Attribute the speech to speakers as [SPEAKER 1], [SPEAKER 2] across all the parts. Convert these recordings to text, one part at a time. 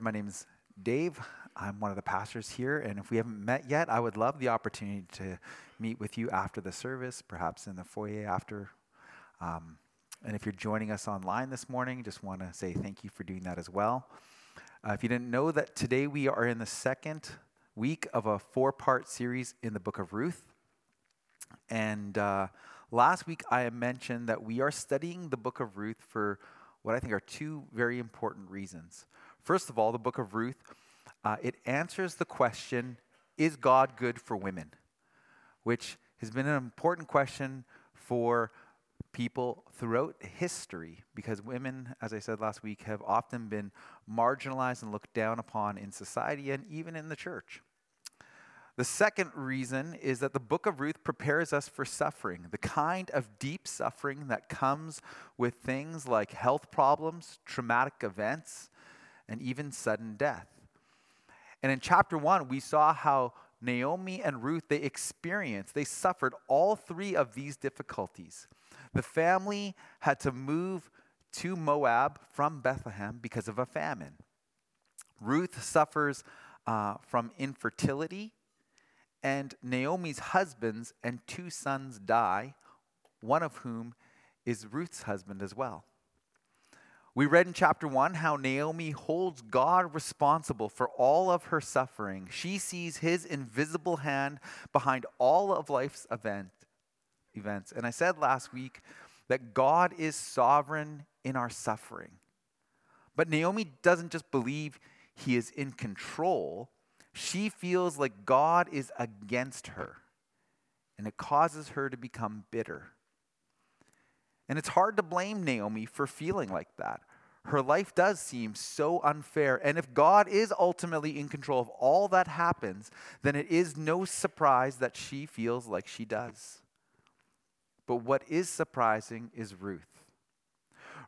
[SPEAKER 1] My name is Dave. I'm one of the pastors here, and if we haven't met yet, I would love the opportunity to meet with you after the service, perhaps in the foyer after. Um, and if you're joining us online this morning, just want to say thank you for doing that as well. Uh, if you didn't know that today we are in the second week of a four part series in the book of Ruth. And uh, last week I mentioned that we are studying the book of Ruth for what I think are two very important reasons. First of all, the book of Ruth, uh, it answers the question Is God good for women? Which has been an important question for people throughout history because women, as I said last week, have often been marginalized and looked down upon in society and even in the church. The second reason is that the book of Ruth prepares us for suffering, the kind of deep suffering that comes with things like health problems, traumatic events, and even sudden death. And in chapter one, we saw how Naomi and Ruth, they experienced, they suffered all three of these difficulties. The family had to move to Moab from Bethlehem because of a famine. Ruth suffers uh, from infertility, and Naomi's husbands and two sons die, one of whom is Ruth's husband as well. We read in chapter 1 how Naomi holds God responsible for all of her suffering. She sees his invisible hand behind all of life's event, events. And I said last week that God is sovereign in our suffering. But Naomi doesn't just believe he is in control, she feels like God is against her. And it causes her to become bitter. And it's hard to blame Naomi for feeling like that. Her life does seem so unfair. And if God is ultimately in control of all that happens, then it is no surprise that she feels like she does. But what is surprising is Ruth.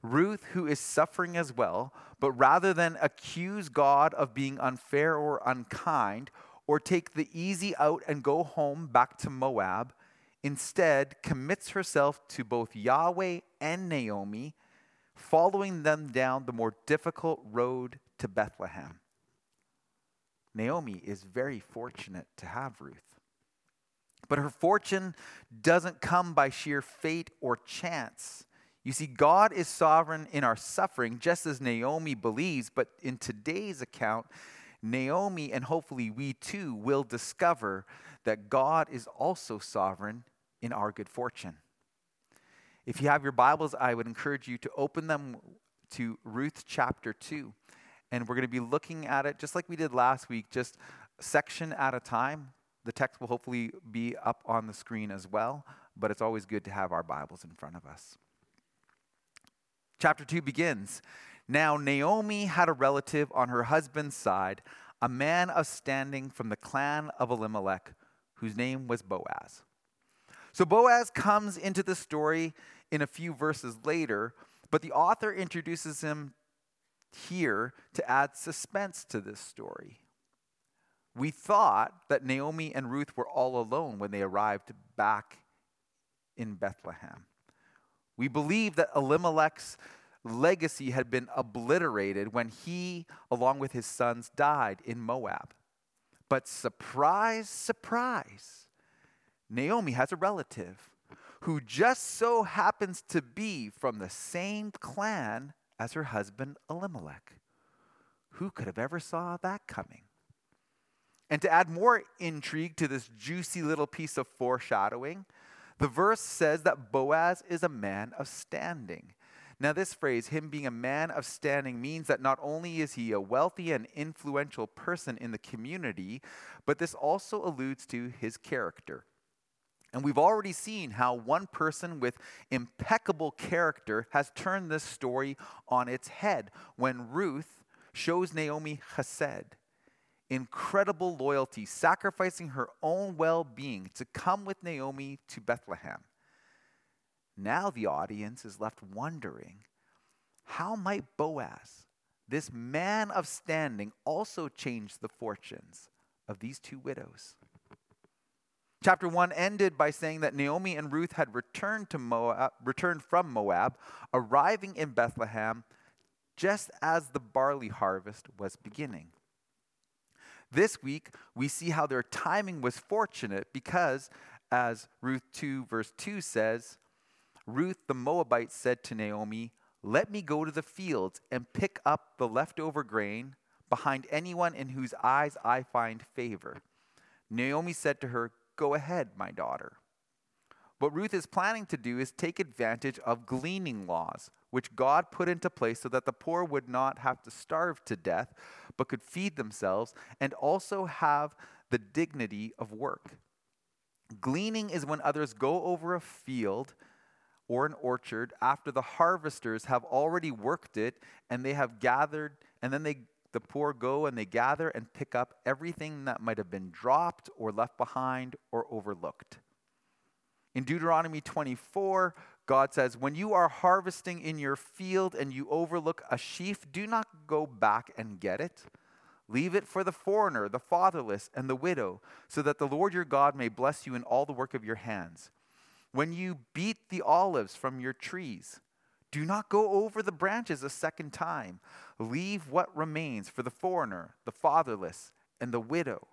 [SPEAKER 1] Ruth, who is suffering as well, but rather than accuse God of being unfair or unkind, or take the easy out and go home back to Moab, instead commits herself to both Yahweh and Naomi, following them down the more difficult road to Bethlehem. Naomi is very fortunate to have Ruth. But her fortune doesn't come by sheer fate or chance. You see, God is sovereign in our suffering, just as Naomi believes, but in today's account, Naomi and hopefully we too will discover that God is also sovereign in our good fortune. If you have your Bibles, I would encourage you to open them to Ruth chapter 2. And we're going to be looking at it just like we did last week, just section at a time. The text will hopefully be up on the screen as well, but it's always good to have our Bibles in front of us. Chapter 2 begins Now Naomi had a relative on her husband's side, a man of standing from the clan of Elimelech, whose name was Boaz. So Boaz comes into the story in a few verses later, but the author introduces him here to add suspense to this story. We thought that Naomi and Ruth were all alone when they arrived back in Bethlehem. We believe that Elimelech's legacy had been obliterated when he, along with his sons, died in Moab. But surprise, surprise, Naomi has a relative who just so happens to be from the same clan as her husband Elimelech. Who could have ever saw that coming? And to add more intrigue to this juicy little piece of foreshadowing, the verse says that Boaz is a man of standing. Now, this phrase, him being a man of standing, means that not only is he a wealthy and influential person in the community, but this also alludes to his character. And we've already seen how one person with impeccable character has turned this story on its head when Ruth shows Naomi chesed, incredible loyalty, sacrificing her own well being to come with Naomi to Bethlehem. Now the audience is left wondering how might Boaz, this man of standing, also change the fortunes of these two widows? Chapter 1 ended by saying that Naomi and Ruth had returned, to Moab, returned from Moab, arriving in Bethlehem just as the barley harvest was beginning. This week, we see how their timing was fortunate because, as Ruth 2, verse 2 says, Ruth the Moabite said to Naomi, Let me go to the fields and pick up the leftover grain behind anyone in whose eyes I find favor. Naomi said to her, Go ahead, my daughter. What Ruth is planning to do is take advantage of gleaning laws, which God put into place so that the poor would not have to starve to death, but could feed themselves and also have the dignity of work. Gleaning is when others go over a field or an orchard after the harvesters have already worked it and they have gathered, and then they the poor go and they gather and pick up everything that might have been dropped or left behind or overlooked. In Deuteronomy 24, God says, When you are harvesting in your field and you overlook a sheaf, do not go back and get it. Leave it for the foreigner, the fatherless, and the widow, so that the Lord your God may bless you in all the work of your hands. When you beat the olives from your trees, do not go over the branches a second time. Leave what remains for the foreigner, the fatherless, and the widow.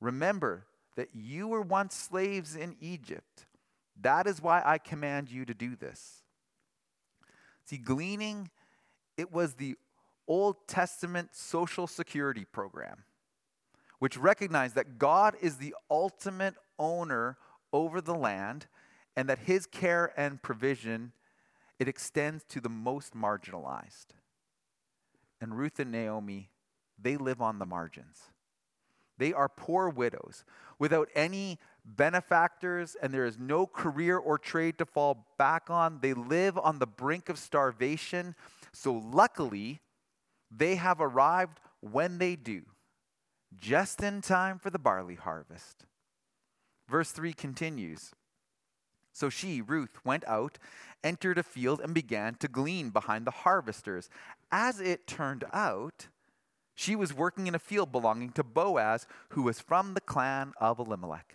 [SPEAKER 1] Remember that you were once slaves in Egypt. That is why I command you to do this. See, gleaning, it was the Old Testament social security program, which recognized that God is the ultimate owner over the land and that his care and provision it extends to the most marginalized. And Ruth and Naomi, they live on the margins. They are poor widows without any benefactors, and there is no career or trade to fall back on. They live on the brink of starvation. So, luckily, they have arrived when they do, just in time for the barley harvest. Verse 3 continues So she, Ruth, went out, entered a field, and began to glean behind the harvesters. As it turned out, she was working in a field belonging to Boaz, who was from the clan of Elimelech.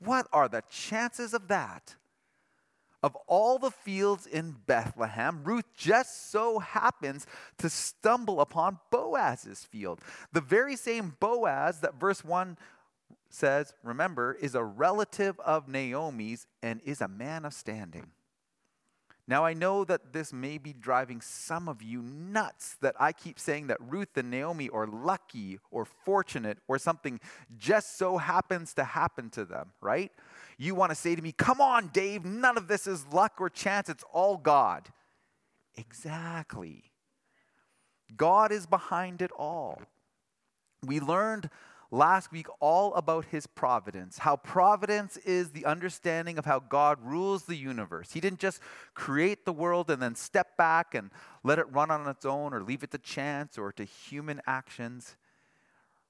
[SPEAKER 1] What are the chances of that? Of all the fields in Bethlehem, Ruth just so happens to stumble upon Boaz's field. The very same Boaz that verse 1 says, remember, is a relative of Naomi's and is a man of standing. Now, I know that this may be driving some of you nuts that I keep saying that Ruth and Naomi are lucky or fortunate or something just so happens to happen to them, right? You want to say to me, Come on, Dave, none of this is luck or chance, it's all God. Exactly. God is behind it all. We learned last week all about his providence, how providence is the understanding of how God rules the universe. He didn't just create the world and then step back and let it run on its own or leave it to chance or to human actions.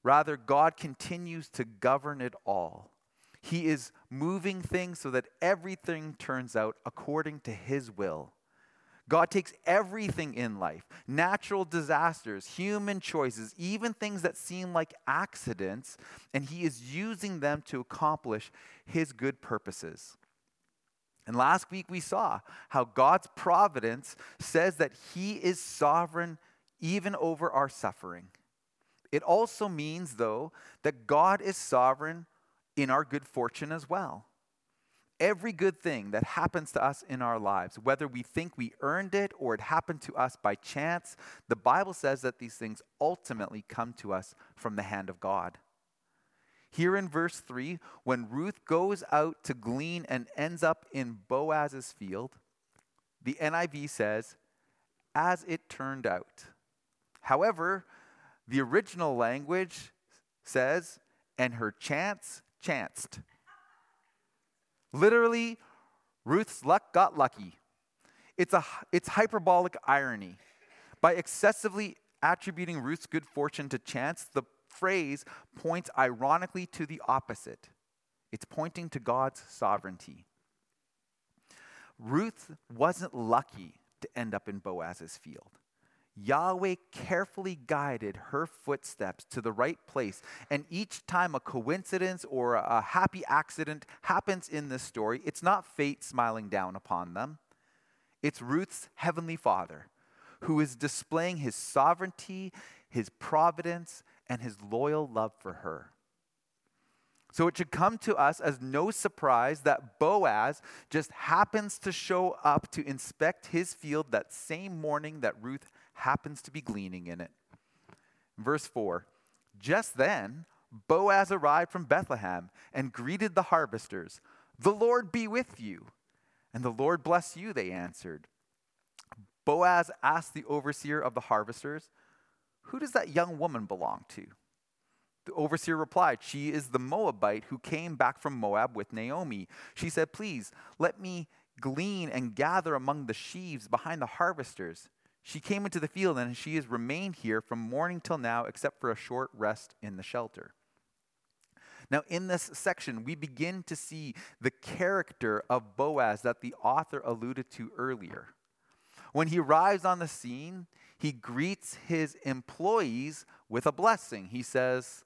[SPEAKER 1] Rather, God continues to govern it all. He is moving things so that everything turns out according to his will. God takes everything in life natural disasters, human choices, even things that seem like accidents and He is using them to accomplish His good purposes. And last week we saw how God's providence says that He is sovereign even over our suffering. It also means, though, that God is sovereign in our good fortune as well every good thing that happens to us in our lives, whether we think we earned it or it happened to us by chance, the Bible says that these things ultimately come to us from the hand of God. Here in verse 3, when Ruth goes out to glean and ends up in Boaz's field, the NIV says, as it turned out. However, the original language says, and her chance chanced. Literally, Ruth's luck got lucky. It's, a, it's hyperbolic irony. By excessively attributing Ruth's good fortune to chance, the phrase points ironically to the opposite. It's pointing to God's sovereignty. Ruth wasn't lucky to end up in Boaz's field. Yahweh carefully guided her footsteps to the right place. And each time a coincidence or a happy accident happens in this story, it's not fate smiling down upon them. It's Ruth's heavenly father who is displaying his sovereignty, his providence, and his loyal love for her. So it should come to us as no surprise that Boaz just happens to show up to inspect his field that same morning that Ruth happens to be gleaning in it. Verse 4 Just then, Boaz arrived from Bethlehem and greeted the harvesters. The Lord be with you. And the Lord bless you, they answered. Boaz asked the overseer of the harvesters, Who does that young woman belong to? The overseer replied, She is the Moabite who came back from Moab with Naomi. She said, Please let me glean and gather among the sheaves behind the harvesters. She came into the field and she has remained here from morning till now, except for a short rest in the shelter. Now, in this section, we begin to see the character of Boaz that the author alluded to earlier. When he arrives on the scene, he greets his employees with a blessing. He says,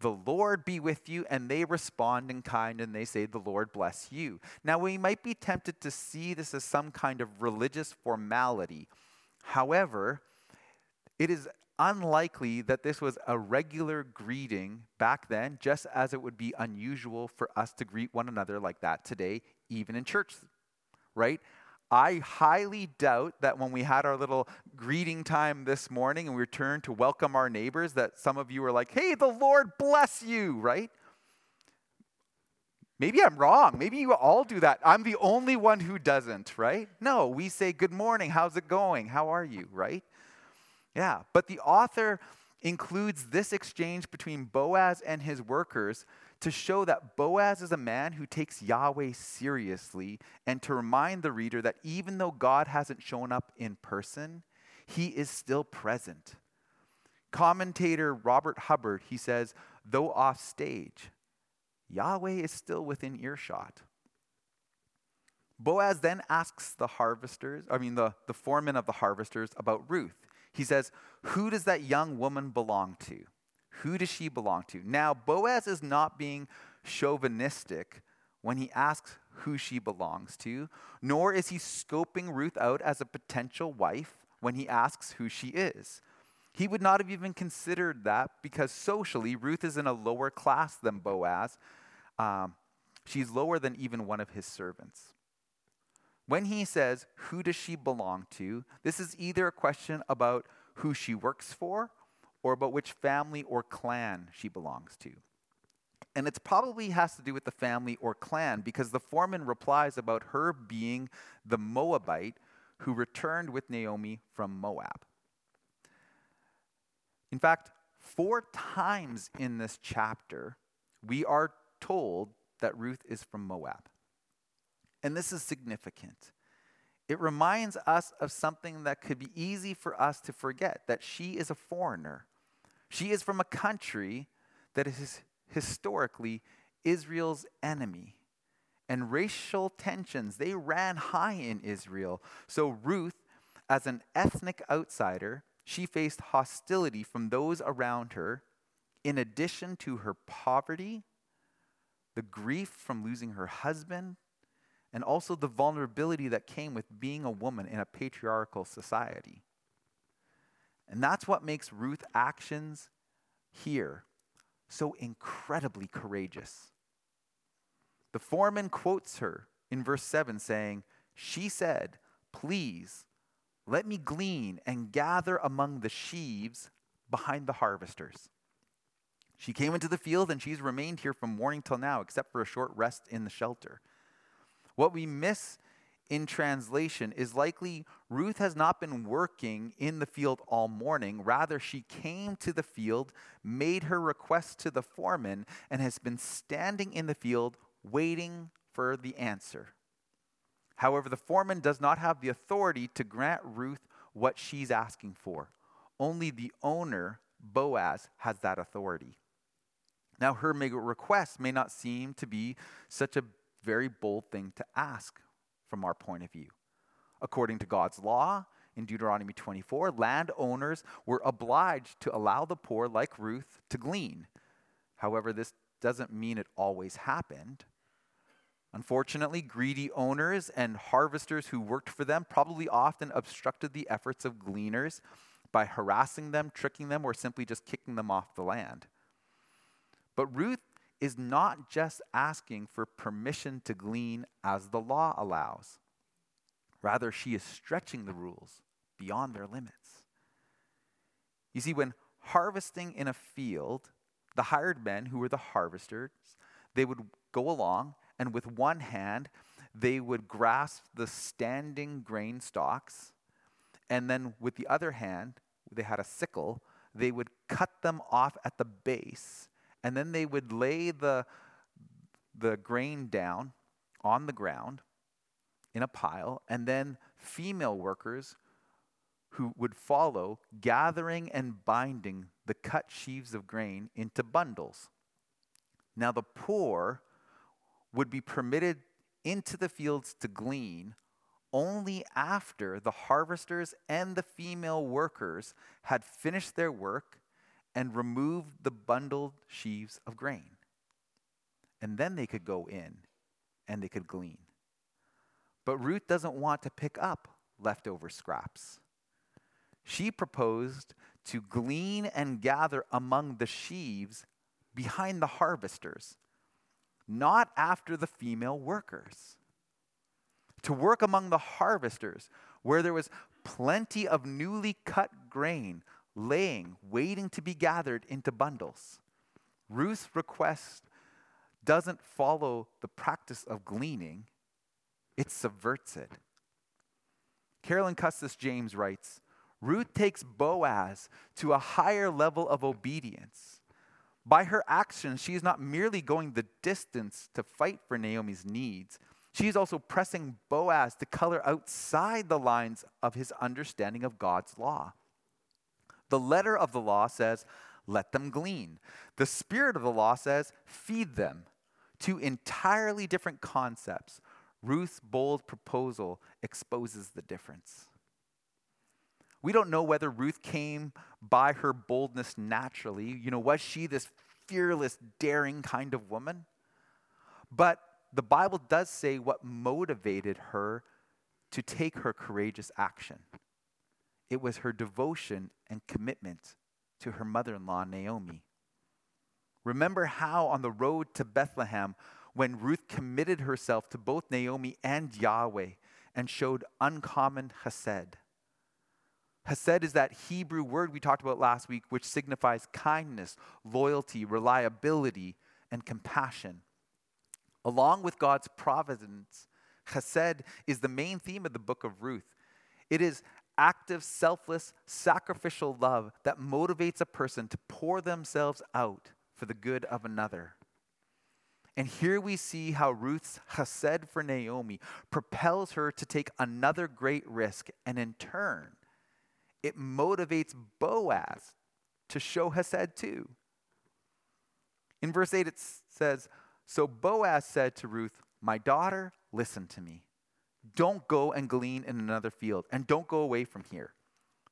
[SPEAKER 1] the Lord be with you. And they respond in kind and they say, The Lord bless you. Now, we might be tempted to see this as some kind of religious formality. However, it is unlikely that this was a regular greeting back then, just as it would be unusual for us to greet one another like that today, even in church, right? I highly doubt that when we had our little greeting time this morning and we returned to welcome our neighbors, that some of you were like, hey, the Lord bless you, right? Maybe I'm wrong. Maybe you all do that. I'm the only one who doesn't, right? No, we say, good morning, how's it going? How are you, right? Yeah, but the author includes this exchange between Boaz and his workers to show that Boaz is a man who takes Yahweh seriously and to remind the reader that even though God hasn't shown up in person, he is still present. Commentator Robert Hubbard, he says, though off stage, Yahweh is still within earshot. Boaz then asks the harvesters, I mean, the, the foreman of the harvesters, about Ruth. He says, Who does that young woman belong to? Who does she belong to? Now, Boaz is not being chauvinistic when he asks who she belongs to, nor is he scoping Ruth out as a potential wife when he asks who she is. He would not have even considered that because socially, Ruth is in a lower class than Boaz. Um, she's lower than even one of his servants. When he says, Who does she belong to? this is either a question about who she works for or about which family or clan she belongs to. And it probably has to do with the family or clan because the foreman replies about her being the Moabite who returned with Naomi from Moab. In fact, four times in this chapter, we are told that Ruth is from Moab. And this is significant. It reminds us of something that could be easy for us to forget that she is a foreigner. She is from a country that is historically Israel's enemy. And racial tensions, they ran high in Israel. So Ruth, as an ethnic outsider, she faced hostility from those around her, in addition to her poverty, the grief from losing her husband, and also the vulnerability that came with being a woman in a patriarchal society. And that's what makes Ruth's actions here so incredibly courageous. The foreman quotes her in verse 7 saying, She said, Please let me glean and gather among the sheaves behind the harvesters. She came into the field and she's remained here from morning till now, except for a short rest in the shelter. What we miss in translation is likely Ruth has not been working in the field all morning. Rather, she came to the field, made her request to the foreman, and has been standing in the field waiting for the answer. However, the foreman does not have the authority to grant Ruth what she's asking for. Only the owner, Boaz, has that authority. Now, her request may not seem to be such a very bold thing to ask from our point of view. According to God's law, in Deuteronomy 24, landowners were obliged to allow the poor, like Ruth, to glean. However, this doesn't mean it always happened. Unfortunately, greedy owners and harvesters who worked for them probably often obstructed the efforts of gleaners by harassing them, tricking them, or simply just kicking them off the land. But Ruth is not just asking for permission to glean as the law allows. Rather, she is stretching the rules beyond their limits. You see, when harvesting in a field, the hired men who were the harvesters, they would go along and with one hand, they would grasp the standing grain stalks, and then with the other hand, they had a sickle, they would cut them off at the base, and then they would lay the, the grain down on the ground in a pile, and then female workers who would follow, gathering and binding the cut sheaves of grain into bundles. Now, the poor would be permitted into the fields to glean only after the harvesters and the female workers had finished their work and removed the bundled sheaves of grain. And then they could go in and they could glean. But Ruth doesn't want to pick up leftover scraps. She proposed to glean and gather among the sheaves behind the harvesters not after the female workers. To work among the harvesters, where there was plenty of newly cut grain laying, waiting to be gathered into bundles. Ruth's request doesn't follow the practice of gleaning, it subverts it. Carolyn Custis James writes Ruth takes Boaz to a higher level of obedience by her actions, she is not merely going the distance to fight for Naomi's needs, she is also pressing Boaz to color outside the lines of his understanding of God's law. The letter of the law says, let them glean. The spirit of the law says, feed them. Two entirely different concepts. Ruth's bold proposal exposes the difference. We don't know whether Ruth came by her boldness naturally. You know, was she this fearless, daring kind of woman? But the Bible does say what motivated her to take her courageous action. It was her devotion and commitment to her mother in law, Naomi. Remember how on the road to Bethlehem, when Ruth committed herself to both Naomi and Yahweh and showed uncommon chesed. Hesed is that Hebrew word we talked about last week, which signifies kindness, loyalty, reliability, and compassion. Along with God's providence, Chesed is the main theme of the book of Ruth. It is active, selfless, sacrificial love that motivates a person to pour themselves out for the good of another. And here we see how Ruth's chesed for Naomi propels her to take another great risk and in turn it motivates Boaz to show Hesed too. In verse 8, it says, So Boaz said to Ruth, My daughter, listen to me. Don't go and glean in another field, and don't go away from here.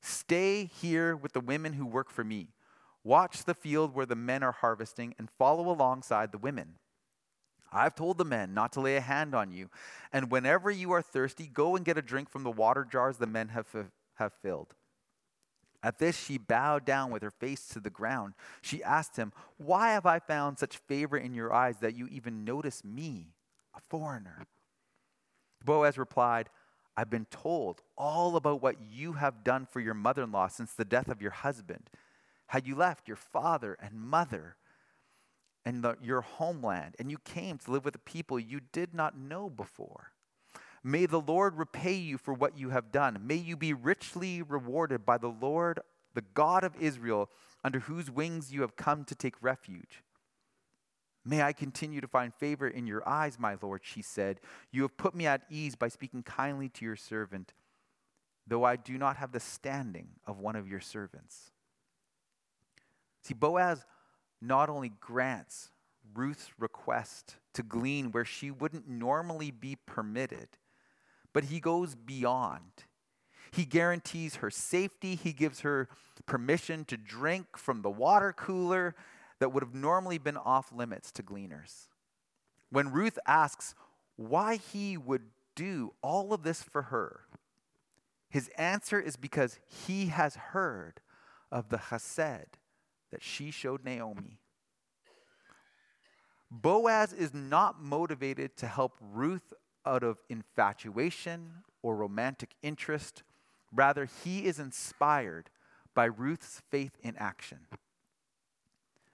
[SPEAKER 1] Stay here with the women who work for me. Watch the field where the men are harvesting and follow alongside the women. I've told the men not to lay a hand on you. And whenever you are thirsty, go and get a drink from the water jars the men have, have filled. At this, she bowed down with her face to the ground. She asked him, Why have I found such favor in your eyes that you even notice me, a foreigner? Boaz replied, I've been told all about what you have done for your mother in law since the death of your husband. how you left your father and mother and the, your homeland, and you came to live with a people you did not know before. May the Lord repay you for what you have done. May you be richly rewarded by the Lord, the God of Israel, under whose wings you have come to take refuge. May I continue to find favor in your eyes, my Lord, she said. You have put me at ease by speaking kindly to your servant, though I do not have the standing of one of your servants. See, Boaz not only grants Ruth's request to glean where she wouldn't normally be permitted, but he goes beyond. He guarantees her safety. He gives her permission to drink from the water cooler that would have normally been off limits to gleaners. When Ruth asks, why he would do all of this for her, his answer is because he has heard of the chesed that she showed Naomi. Boaz is not motivated to help Ruth out of infatuation or romantic interest. Rather, he is inspired by Ruth's faith in action.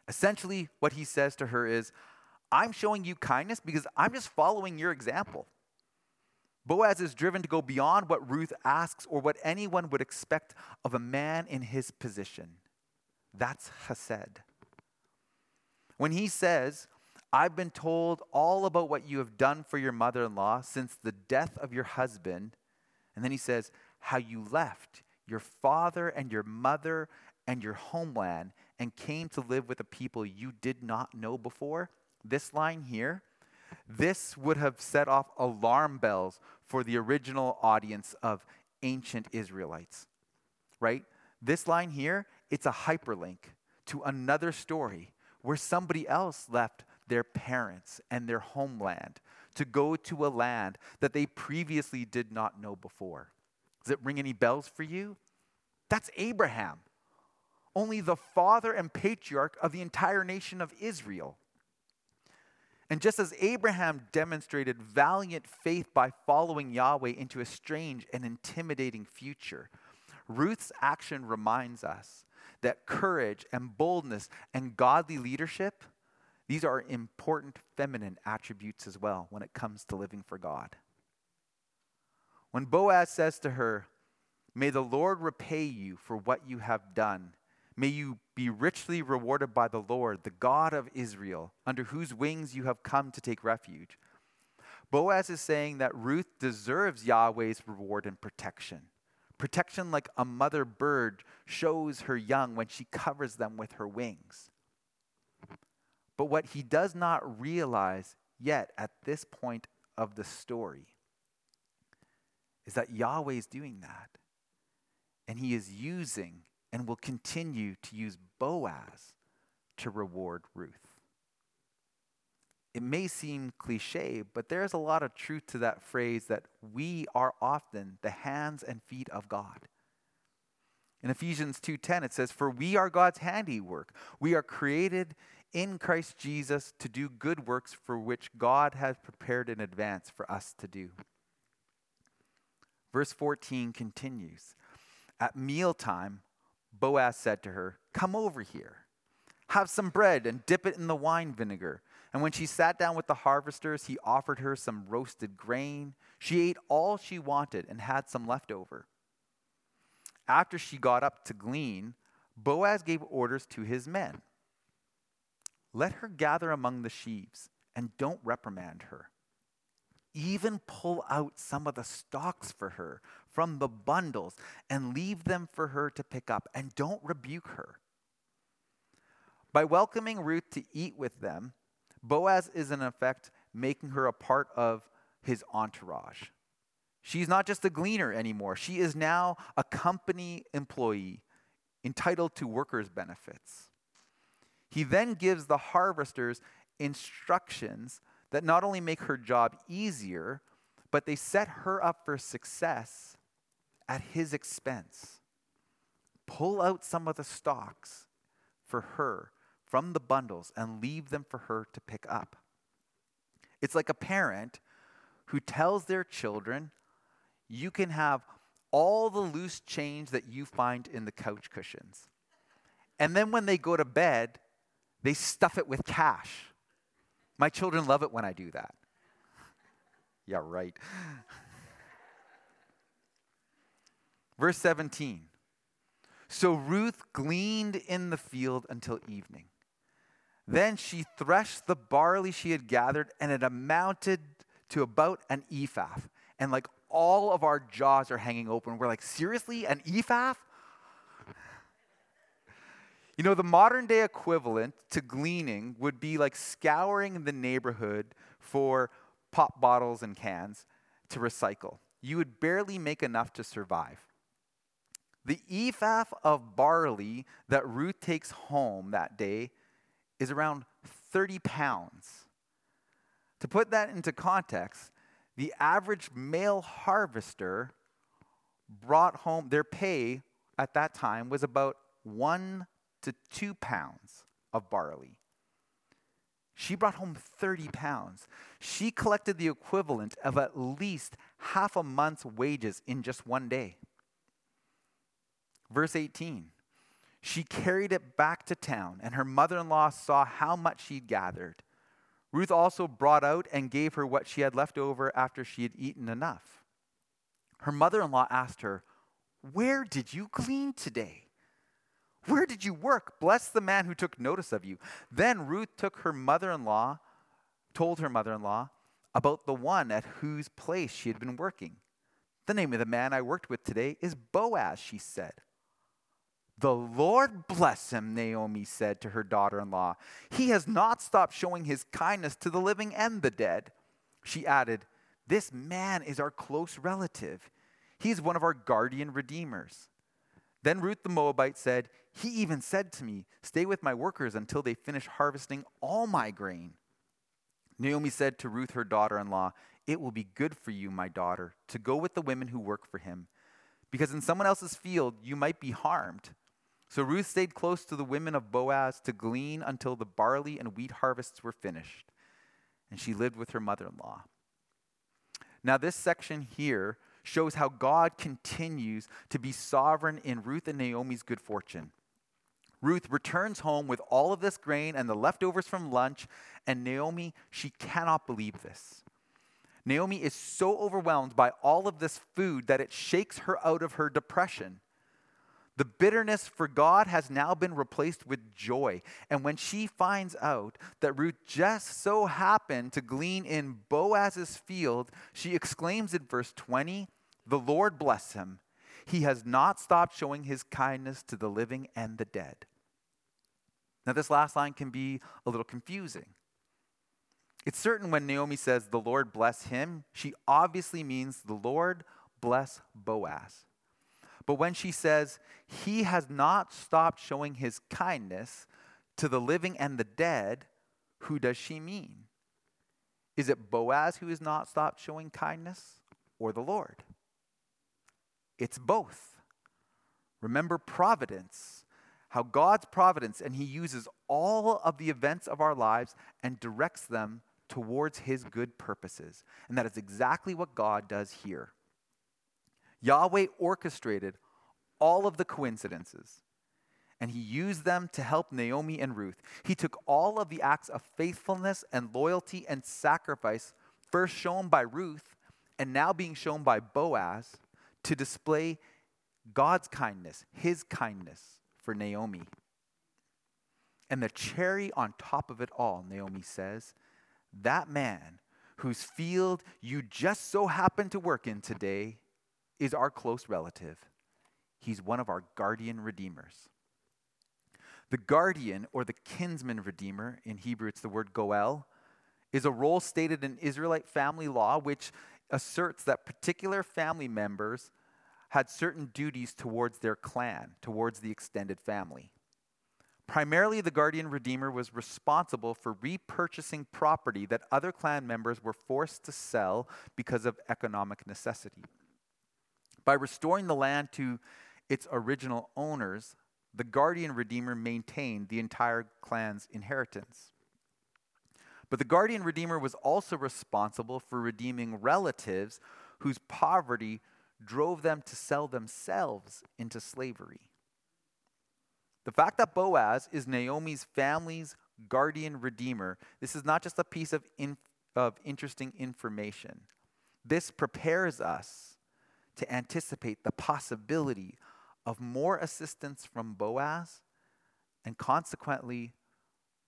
[SPEAKER 1] Essentially, what he says to her is, I'm showing you kindness because I'm just following your example. Boaz is driven to go beyond what Ruth asks or what anyone would expect of a man in his position. That's chesed. When he says, I've been told all about what you have done for your mother in law since the death of your husband, and then he says, How you left your father and your mother and your homeland and came to live with a people you did not know before. This line here, this would have set off alarm bells for the original audience of ancient Israelites, right? This line here, it's a hyperlink to another story where somebody else left their parents and their homeland to go to a land that they previously did not know before. Does it ring any bells for you? That's Abraham only the father and patriarch of the entire nation of Israel. And just as Abraham demonstrated valiant faith by following Yahweh into a strange and intimidating future, Ruth's action reminds us that courage and boldness and godly leadership these are important feminine attributes as well when it comes to living for God. When Boaz says to her, May the Lord repay you for what you have done May you be richly rewarded by the Lord, the God of Israel, under whose wings you have come to take refuge. Boaz is saying that Ruth deserves Yahweh's reward and protection. Protection like a mother bird shows her young when she covers them with her wings. But what he does not realize yet at this point of the story is that Yahweh is doing that. And he is using and will continue to use Boaz to reward Ruth. It may seem cliche, but there's a lot of truth to that phrase that we are often the hands and feet of God. In Ephesians 2:10 it says for we are God's handiwork. We are created in Christ Jesus to do good works for which God has prepared in advance for us to do. Verse 14 continues. At mealtime Boaz said to her, Come over here. Have some bread and dip it in the wine vinegar. And when she sat down with the harvesters, he offered her some roasted grain. She ate all she wanted and had some left over. After she got up to glean, Boaz gave orders to his men Let her gather among the sheaves, and don't reprimand her. Even pull out some of the stalks for her from the bundles and leave them for her to pick up, and don't rebuke her. By welcoming Ruth to eat with them, Boaz is in effect making her a part of his entourage. She's not just a gleaner anymore, she is now a company employee entitled to workers' benefits. He then gives the harvesters instructions that not only make her job easier, but they set her up for success at his expense. Pull out some of the stalks for her from the bundles and leave them for her to pick up. It's like a parent who tells their children, You can have all the loose change that you find in the couch cushions. And then when they go to bed, they stuff it with cash. My children love it when I do that. yeah, right. Verse 17. So Ruth gleaned in the field until evening. Then she threshed the barley she had gathered, and it amounted to about an ephah. And like all of our jaws are hanging open. We're like, seriously, an ephah? You know, the modern day equivalent to gleaning would be like scouring the neighborhood for pop bottles and cans to recycle. You would barely make enough to survive. The ephah of barley that Ruth takes home that day is around 30 pounds. To put that into context, the average male harvester brought home their pay at that time was about one to two pounds of barley. She brought home 30 pounds. She collected the equivalent of at least half a month's wages in just one day. Verse 18 She carried it back to town, and her mother in law saw how much she'd gathered. Ruth also brought out and gave her what she had left over after she had eaten enough. Her mother in law asked her, Where did you glean today? Where did you work? Bless the man who took notice of you. Then Ruth took her mother in law, told her mother in law about the one at whose place she had been working. The name of the man I worked with today is Boaz, she said. The Lord bless him, Naomi said to her daughter in law. He has not stopped showing his kindness to the living and the dead. She added, This man is our close relative. He is one of our guardian redeemers. Then Ruth the Moabite said, He even said to me, Stay with my workers until they finish harvesting all my grain. Naomi said to Ruth, her daughter in law, It will be good for you, my daughter, to go with the women who work for him, because in someone else's field you might be harmed. So Ruth stayed close to the women of Boaz to glean until the barley and wheat harvests were finished, and she lived with her mother in law. Now, this section here shows how God continues to be sovereign in Ruth and Naomi's good fortune. Ruth returns home with all of this grain and the leftovers from lunch, and Naomi, she cannot believe this. Naomi is so overwhelmed by all of this food that it shakes her out of her depression. The bitterness for God has now been replaced with joy. And when she finds out that Ruth just so happened to glean in Boaz's field, she exclaims in verse 20, The Lord bless him. He has not stopped showing his kindness to the living and the dead. Now, this last line can be a little confusing. It's certain when Naomi says, The Lord bless him, she obviously means the Lord bless Boaz. But when she says, He has not stopped showing his kindness to the living and the dead, who does she mean? Is it Boaz who has not stopped showing kindness or the Lord? It's both. Remember providence, how God's providence, and He uses all of the events of our lives and directs them towards His good purposes. And that is exactly what God does here. Yahweh orchestrated all of the coincidences and he used them to help Naomi and Ruth. He took all of the acts of faithfulness and loyalty and sacrifice, first shown by Ruth and now being shown by Boaz, to display God's kindness, his kindness for Naomi. And the cherry on top of it all, Naomi says, that man whose field you just so happened to work in today is our close relative. He's one of our guardian redeemers. The guardian or the kinsman redeemer, in Hebrew it's the word goel, is a role stated in Israelite family law which asserts that particular family members had certain duties towards their clan, towards the extended family. Primarily, the guardian redeemer was responsible for repurchasing property that other clan members were forced to sell because of economic necessity. By restoring the land to its original owners, the guardian redeemer maintained the entire clan's inheritance. But the guardian redeemer was also responsible for redeeming relatives whose poverty drove them to sell themselves into slavery. The fact that Boaz is Naomi's family's guardian redeemer, this is not just a piece of, of interesting information. This prepares us to anticipate the possibility of more assistance from Boaz and consequently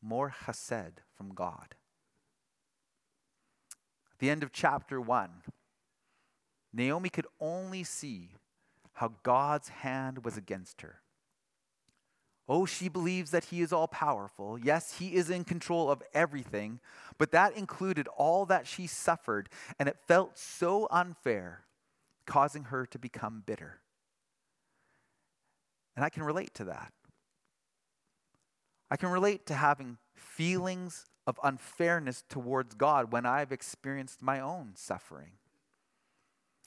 [SPEAKER 1] more chesed from God. At the end of chapter 1, Naomi could only see how God's hand was against her. Oh, she believes that he is all powerful. Yes, he is in control of everything, but that included all that she suffered, and it felt so unfair, causing her to become bitter. And I can relate to that. I can relate to having feelings of unfairness towards God when I've experienced my own suffering.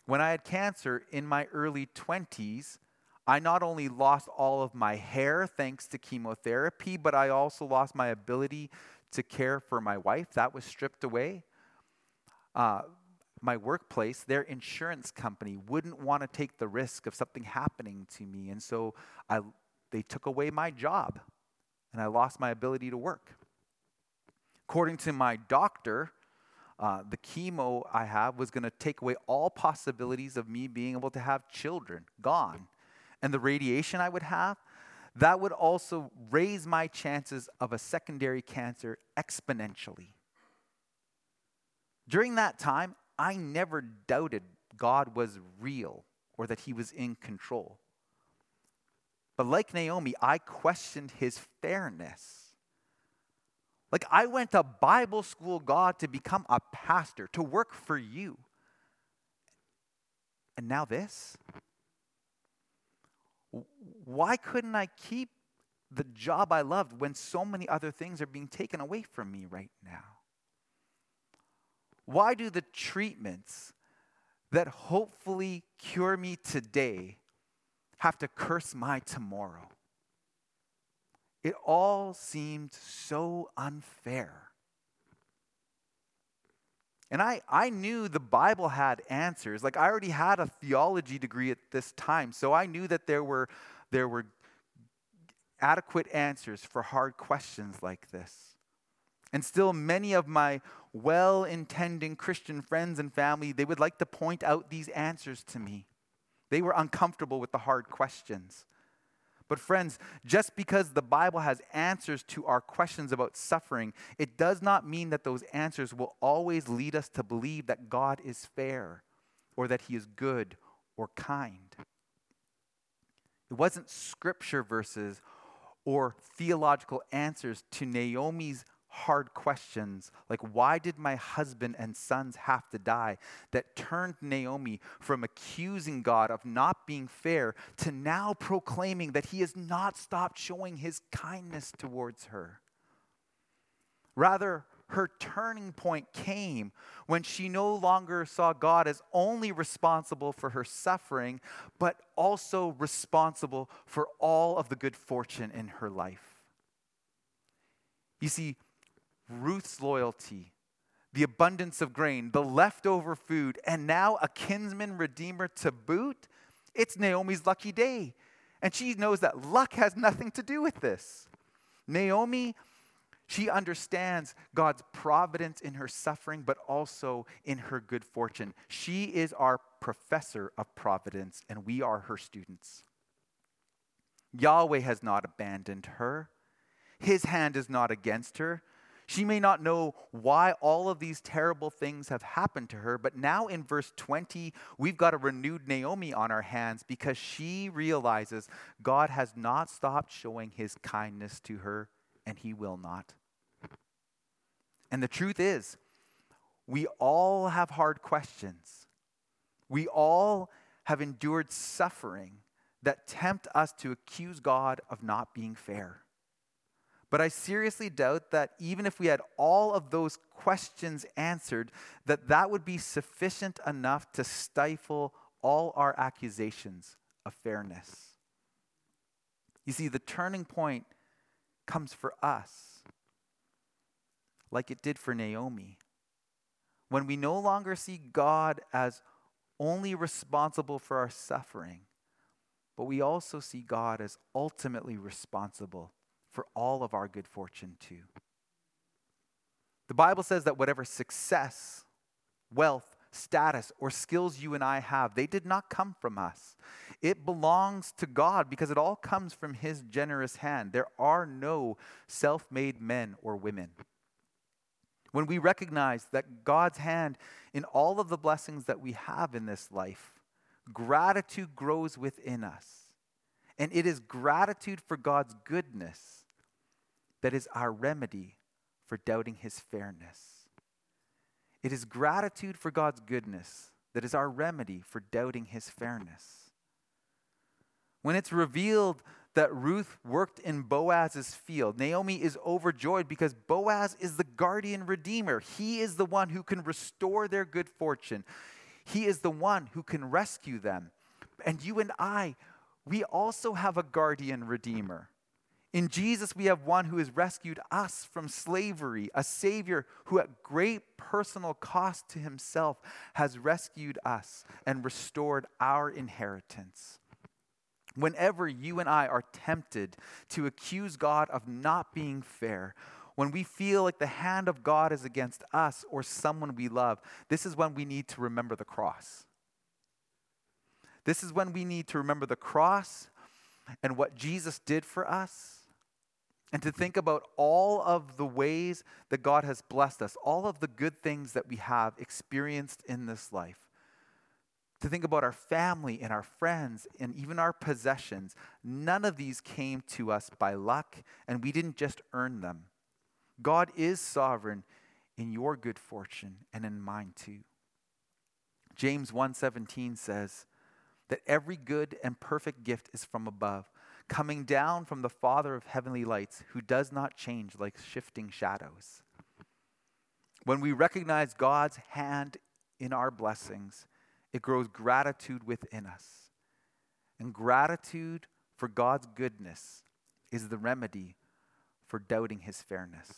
[SPEAKER 1] When I had cancer in my early 20s, I not only lost all of my hair thanks to chemotherapy, but I also lost my ability to care for my wife. That was stripped away. Uh, my workplace, their insurance company wouldn't want to take the risk of something happening to me. And so I, they took away my job and I lost my ability to work. According to my doctor, uh, the chemo I have was going to take away all possibilities of me being able to have children, gone. And the radiation I would have, that would also raise my chances of a secondary cancer exponentially. During that time, I never doubted God was real or that he was in control. But like Naomi, I questioned his fairness. Like, I went to Bible school, God, to become a pastor, to work for you. And now this? Why couldn't I keep the job I loved when so many other things are being taken away from me right now? Why do the treatments that hopefully cure me today have to curse my tomorrow? It all seemed so unfair. And I, I knew the Bible had answers. Like, I already had a theology degree at this time, so I knew that there were, there were adequate answers for hard questions like this. And still, many of my well intending Christian friends and family, they would like to point out these answers to me. They were uncomfortable with the hard questions. But, friends, just because the Bible has answers to our questions about suffering, it does not mean that those answers will always lead us to believe that God is fair or that He is good or kind. It wasn't scripture verses or theological answers to Naomi's hard questions, like why did my husband and sons have to die, that turned Naomi from accusing God of not being fair to now proclaiming that he has not stopped showing his kindness towards her. Rather, her turning point came when she no longer saw God as only responsible for her suffering, but also responsible for all of the good fortune in her life. You see, Ruth's loyalty, the abundance of grain, the leftover food, and now a kinsman redeemer to boot, it's Naomi's lucky day. And she knows that luck has nothing to do with this. Naomi, she understands God's providence in her suffering, but also in her good fortune. She is our professor of providence, and we are her students. Yahweh has not abandoned her, His hand is not against her. She may not know why all of these terrible things have happened to her, but now in verse 20, we've got a renewed Naomi on our hands because she realizes God has not stopped showing his kindness to her, and he will not. And the truth is, we all have hard questions. We all have endured suffering that tempt us to accuse God of not being fair. But I seriously doubt that even if we had all of those questions answered, that that would be sufficient enough to stifle all our accusations of fairness. You see, the turning point comes for us, like it did for Naomi. When we no longer see God as only responsible for our suffering, but we also see God as ultimately responsible for all of our good fortune too. The Bible says that whatever success, wealth, status, or skills you and I have, they did not come from us. It belongs to God because it all comes from His generous hand. There are no self made men or women. When we recognize that God's hand in all of the blessings that we have in this life, gratitude grows within us. And it is gratitude for God's goodness that is our remedy for doubting his fairness. It is gratitude for God's goodness that is our remedy for doubting his fairness. When it's revealed that Ruth worked in Boaz's field. Naomi is overjoyed because Boaz is the guardian redeemer. He is the one who can restore their good fortune, he is the one who can rescue them. And you and I, we also have a guardian redeemer. In Jesus, we have one who has rescued us from slavery, a Savior who, at great personal cost to himself, has rescued us and restored our inheritance. Whenever you and I are tempted to accuse God of not being fair, when we feel like the hand of God is against us or someone we love, this is when we need to remember the cross. This is when we need to remember the cross and what Jesus did for us and to think about all of the ways that God has blessed us, all of the good things that we have experienced in this life. To think about our family and our friends and even our possessions. None of these came to us by luck, and we didn't just earn them. God is sovereign in your good fortune and in mine too. James 1:17 says that every good and perfect gift is from above coming down from the Father of heavenly lights, who does not change like shifting shadows. When we recognize God's hand in our blessings, it grows gratitude within us. And gratitude for God's goodness is the remedy for doubting his fairness.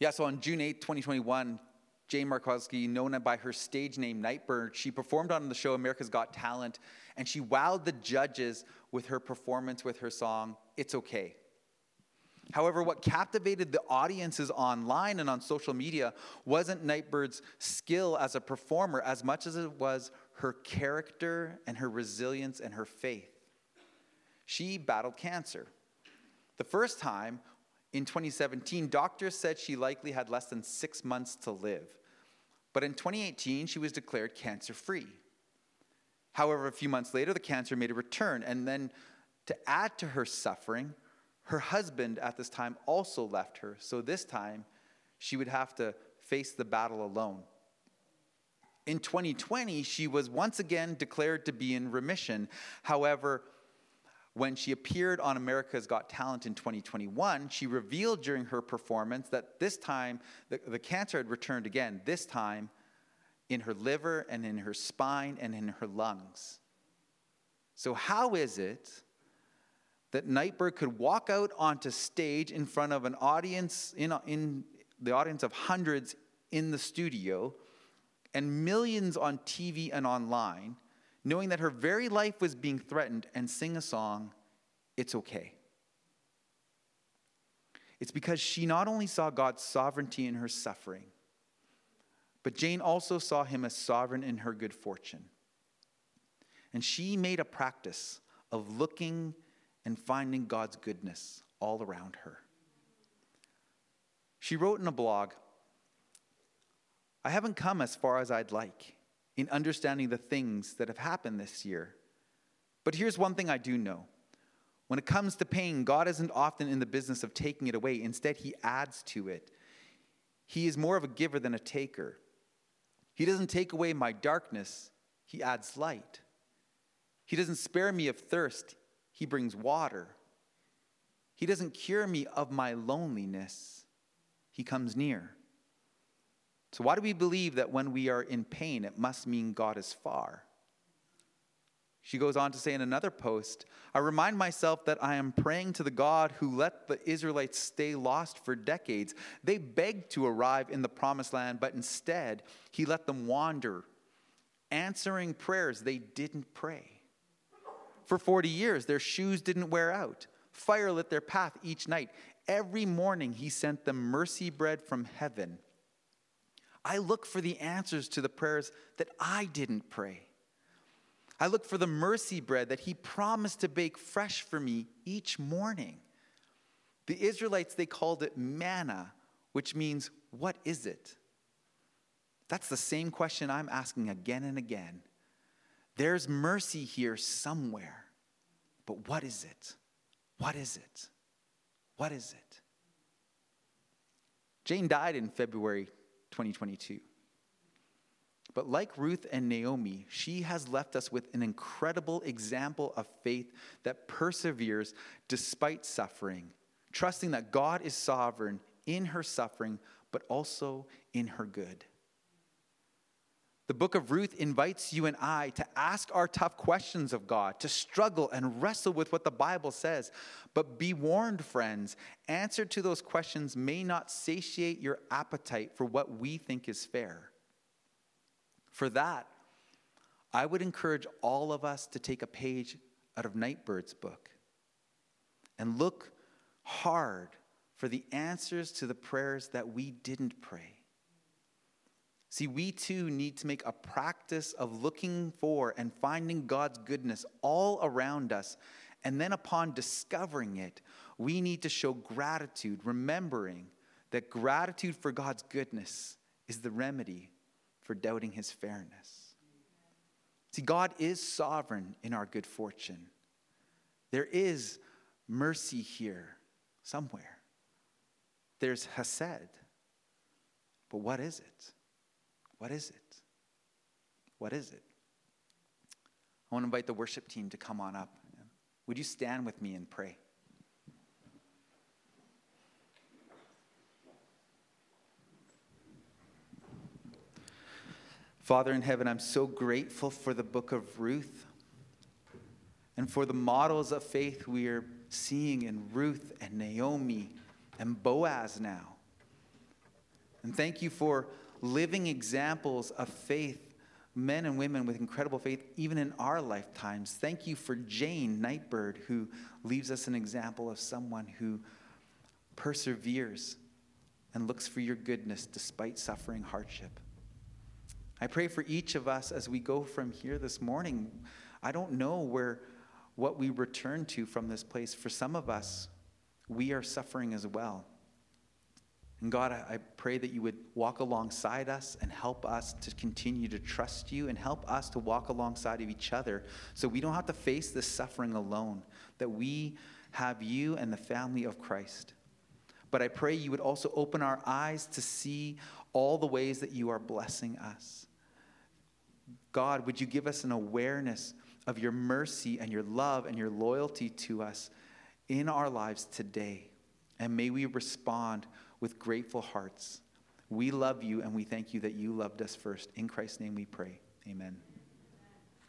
[SPEAKER 1] Yeah, so on June 8, 2021, Jane Markowski, known by her stage name Nightbird, she performed on the show America's Got Talent, and she wowed the judges with her performance with her song, It's Okay. However, what captivated the audiences online and on social media wasn't Nightbird's skill as a performer as much as it was her character and her resilience and her faith. She battled cancer. The first time in 2017, doctors said she likely had less than six months to live. But in 2018, she was declared cancer free. However, a few months later, the cancer made a return. And then to add to her suffering, her husband at this time also left her. So this time, she would have to face the battle alone. In 2020, she was once again declared to be in remission. However, when she appeared on America's Got Talent in 2021, she revealed during her performance that this time the, the, cancer had returned again, this time in her liver and in her spine and in her lungs. So, how is it that Nightbird could walk out onto stage in front of an audience, in, in the audience of hundreds in the studio, and millions on TV and online? Knowing that her very life was being threatened, and sing a song, It's Okay. It's because she not only saw God's sovereignty in her suffering, but Jane also saw him as sovereign in her good fortune. And she made a practice of looking and finding God's goodness all around her. She wrote in a blog I haven't come as far as I'd like in understanding the things that have happened this year. But here's one thing I do know. When it comes to pain, God isn't often in the business of taking it away. Instead, He adds to it. He is more of a giver than a taker. He doesn't take away my darkness, He adds light. He doesn't spare me of thirst, He brings water. He doesn't cure me of my loneliness, He comes near. So, why do we believe that when we are in pain, it must mean God is far? She goes on to say in another post, I remind myself that I am praying to the God who let the Israelites stay lost for decades. They begged to arrive in the promised land, but instead, he let them wander, answering prayers they didn't pray. For 40 years, their shoes didn't wear out. Fire lit their path each night. Every morning, he sent them mercy bread from heaven I look for the answers to the prayers that I didn't pray. I look for the mercy bread that he promised to bake fresh for me each morning. The Israelites, they called it manna, which means, what is it? That's the same question I'm asking again and again. There's mercy here somewhere, but what is it? What is it? What is it? Jane died in February 2022. But like Ruth and Naomi, she has left us with an incredible example of faith that perseveres despite suffering, trusting that God is sovereign in her suffering, but also in her good. The book of Ruth invites you and I to ask our tough questions of God, to struggle and wrestle with what the Bible says. But be warned, friends, answer to those questions may not satiate your appetite for what we think is fair. For that, I would encourage all of us to take a page out of Nightbird's book and look hard for the answers to the prayers that we didn't pray. See, we too need to make a practice of looking for and finding God's goodness all around us. And then, upon discovering it, we need to show gratitude, remembering that gratitude for God's goodness is the remedy for doubting his fairness. See, God is sovereign in our good fortune. There is mercy here somewhere. There's Hesed. But what is it? What is it? What is it? I want to invite the worship team to come on up. Would you stand with me and pray? Father in heaven, I'm so grateful for the book of Ruth and for the models of faith we are seeing in Ruth and Naomi and Boaz now. And thank you for living examples of faith, men and women with incredible faith, even in our lifetimes. Thank you for Jane Nightbird, who leaves us an example of someone who perseveres and looks for your goodness despite suffering hardship. I pray for each of us as we go from here this morning. I don't know where what we return to from this place. For some of us, we are suffering as well. And God, I, pray that you would walk alongside us and help us to continue to trust you and help us to walk alongside of each other so we don't have to face this suffering alone, that we have you and the family of Christ. But I pray you would also open our eyes to see all the ways that you are blessing us. God, would you give us an awareness of your mercy and your love and your loyalty to us in our lives today? And may we respond with grateful hearts. We love you and we thank you that you loved us first. In Christ's name we pray. Amen.